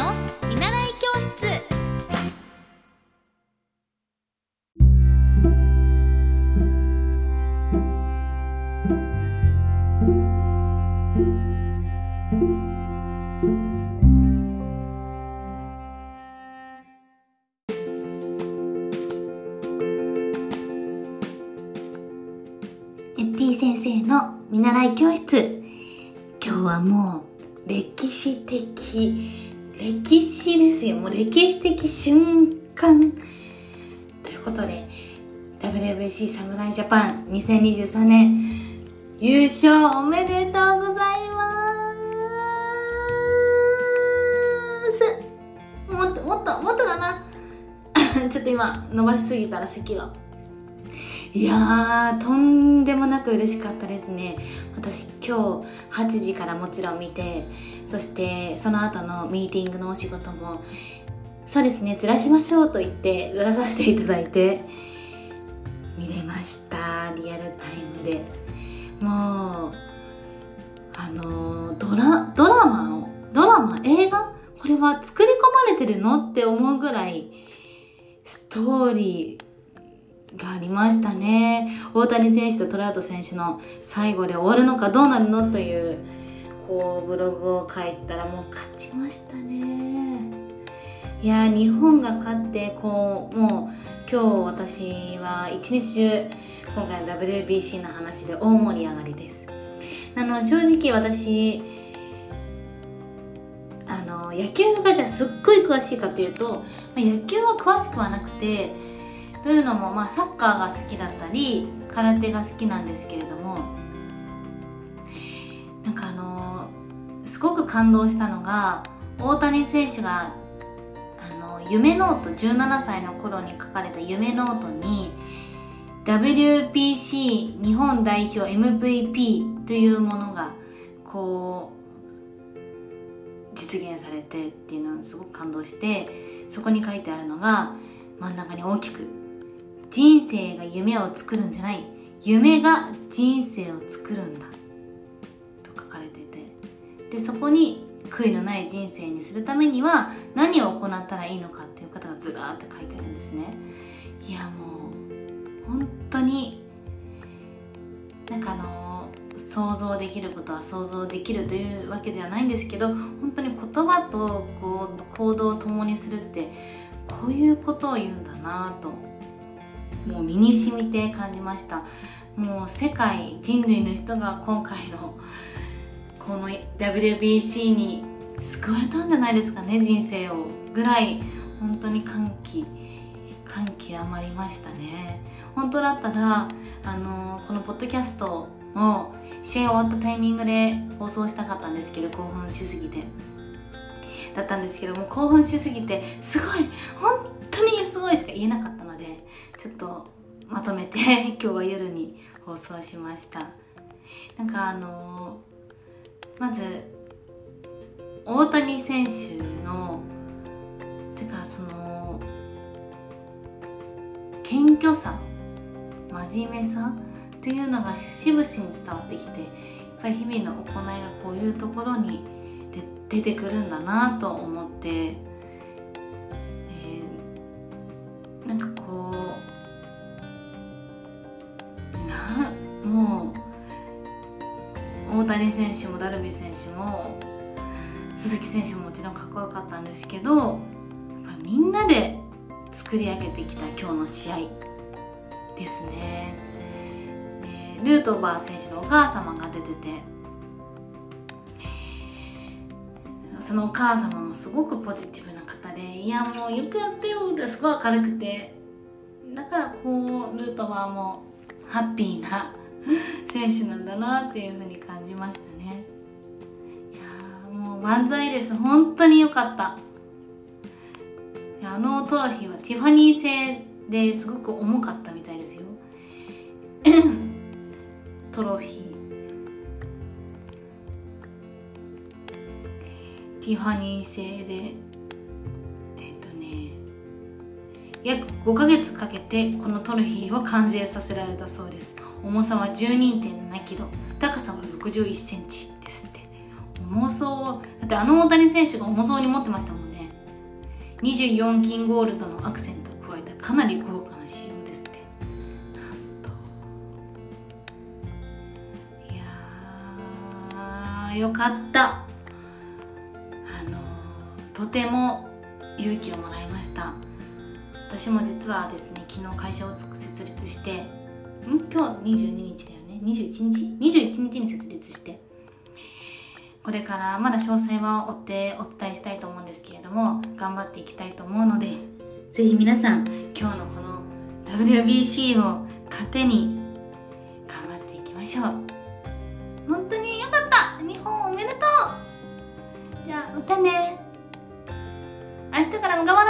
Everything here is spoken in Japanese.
の見習い教室。エッティ先生の見習い教室。今日はもう歴史的歴史ですよ。もう歴史的瞬間。ということで WBC 侍ジャパン2023年優勝おめでとうございます。もっともっともっとだな。ちょっと今伸ばしすぎたら席が。いやーとんでもなく嬉しかったですね。私今日8時からもちろん見てそしてその後のミーティングのお仕事もそうですねずらしましょうと言ってずらさせていただいて見れましたリアルタイムで。もうあのドラドラマをドラマ映画？これは作り込まれてるの？って思うぐらいストーリーがありましたね。大谷選手とトラウト選手の最後で終わるのかどうなるのというこうブログを書いてたらもう勝ちましたね。いや日本が勝ってこうもう今日私は一日中今回の WBC の話で大盛り上がりです。あの正直私あの野球がじゃあすっごい詳しいかというと、野球は詳しくはなくてというのも、まあ、サッカーが好きだったり空手が好きなんですけれどもなんかあのすごく感動したのが大谷選手があの夢ノート17歳の頃に書かれた夢ノートに WBC 日本代表 MVP というものがこう実現されてっていうのをすごく感動してそこに書いてあるのが真ん中に大きく人生が夢を作るんじゃない。夢が人生を作るんだ。と書かれてて。でそこに悔いのない人生にするためには何を行ったらいいのかっていう方がずらーって書いてあるんですね。いやもう本当になんかあの想像できることは想像できるというわけではないんですけど本当に言葉とこう行動を共にするってこういうことを言うんだなともう身に染みて感じました。もう世界人類の人が今回のこの WBC に救われたんじゃないですかね人生をぐらい。本当に歓喜感極まりましたね。本当だったらあのこのポッドキャストの試合終わったタイミングで放送したかったんですけど興奮しすぎて。だったんですけども興奮しすぎてすごい本当にすごいしか言えなかったのでちょっとまとめて 今日は夜に放送しました。なんかあのまず大谷選手のてかその謙虚さ真面目さっていうのが節々に伝わってきてやっぱり日々の行いがこういうところに出てくるんだなと思って、えー、なんかこうもう大谷選手もダルビッシュ選手も鈴木選手ももちろんかっこよかったんですけどみんなで作り上げてきた今日の試合ですね。でルートバー選手のお母様が出ててそのお母様もすごくポジティブな方でいやもうよくやってよってすごい明るくてだからこうルートバーもハッピーな選手なんだなっていうふうに感じましたね。いやもう万歳です本当に良かった。あのトロフィーはティファニー製ですごく重かったみたいですよ。トロフィー。ティファニー製で。約5ヶ月かけてこのトロフィーを完成させられたそうです。重さは12.7キロ。高さは61センチですって。重そう。だってあの大谷選手が重そうに持ってましたもんね。24金ゴールドのアクセントを加えたかなり豪華な仕様ですって。なんと。いやーよかった。あのとても勇気をもらいました。私も実はですね昨日会社を設立してん？今日22日だよね？21日？21日に設立して。これからまだ詳細は追ってお伝えしたいと思うんですけれども頑張っていきたいと思うのでぜひ皆さん今日のこの WBC を糧に頑張っていきましょう。本当によかった！日本おめでとう！じゃあまたね。明日からも頑張ろう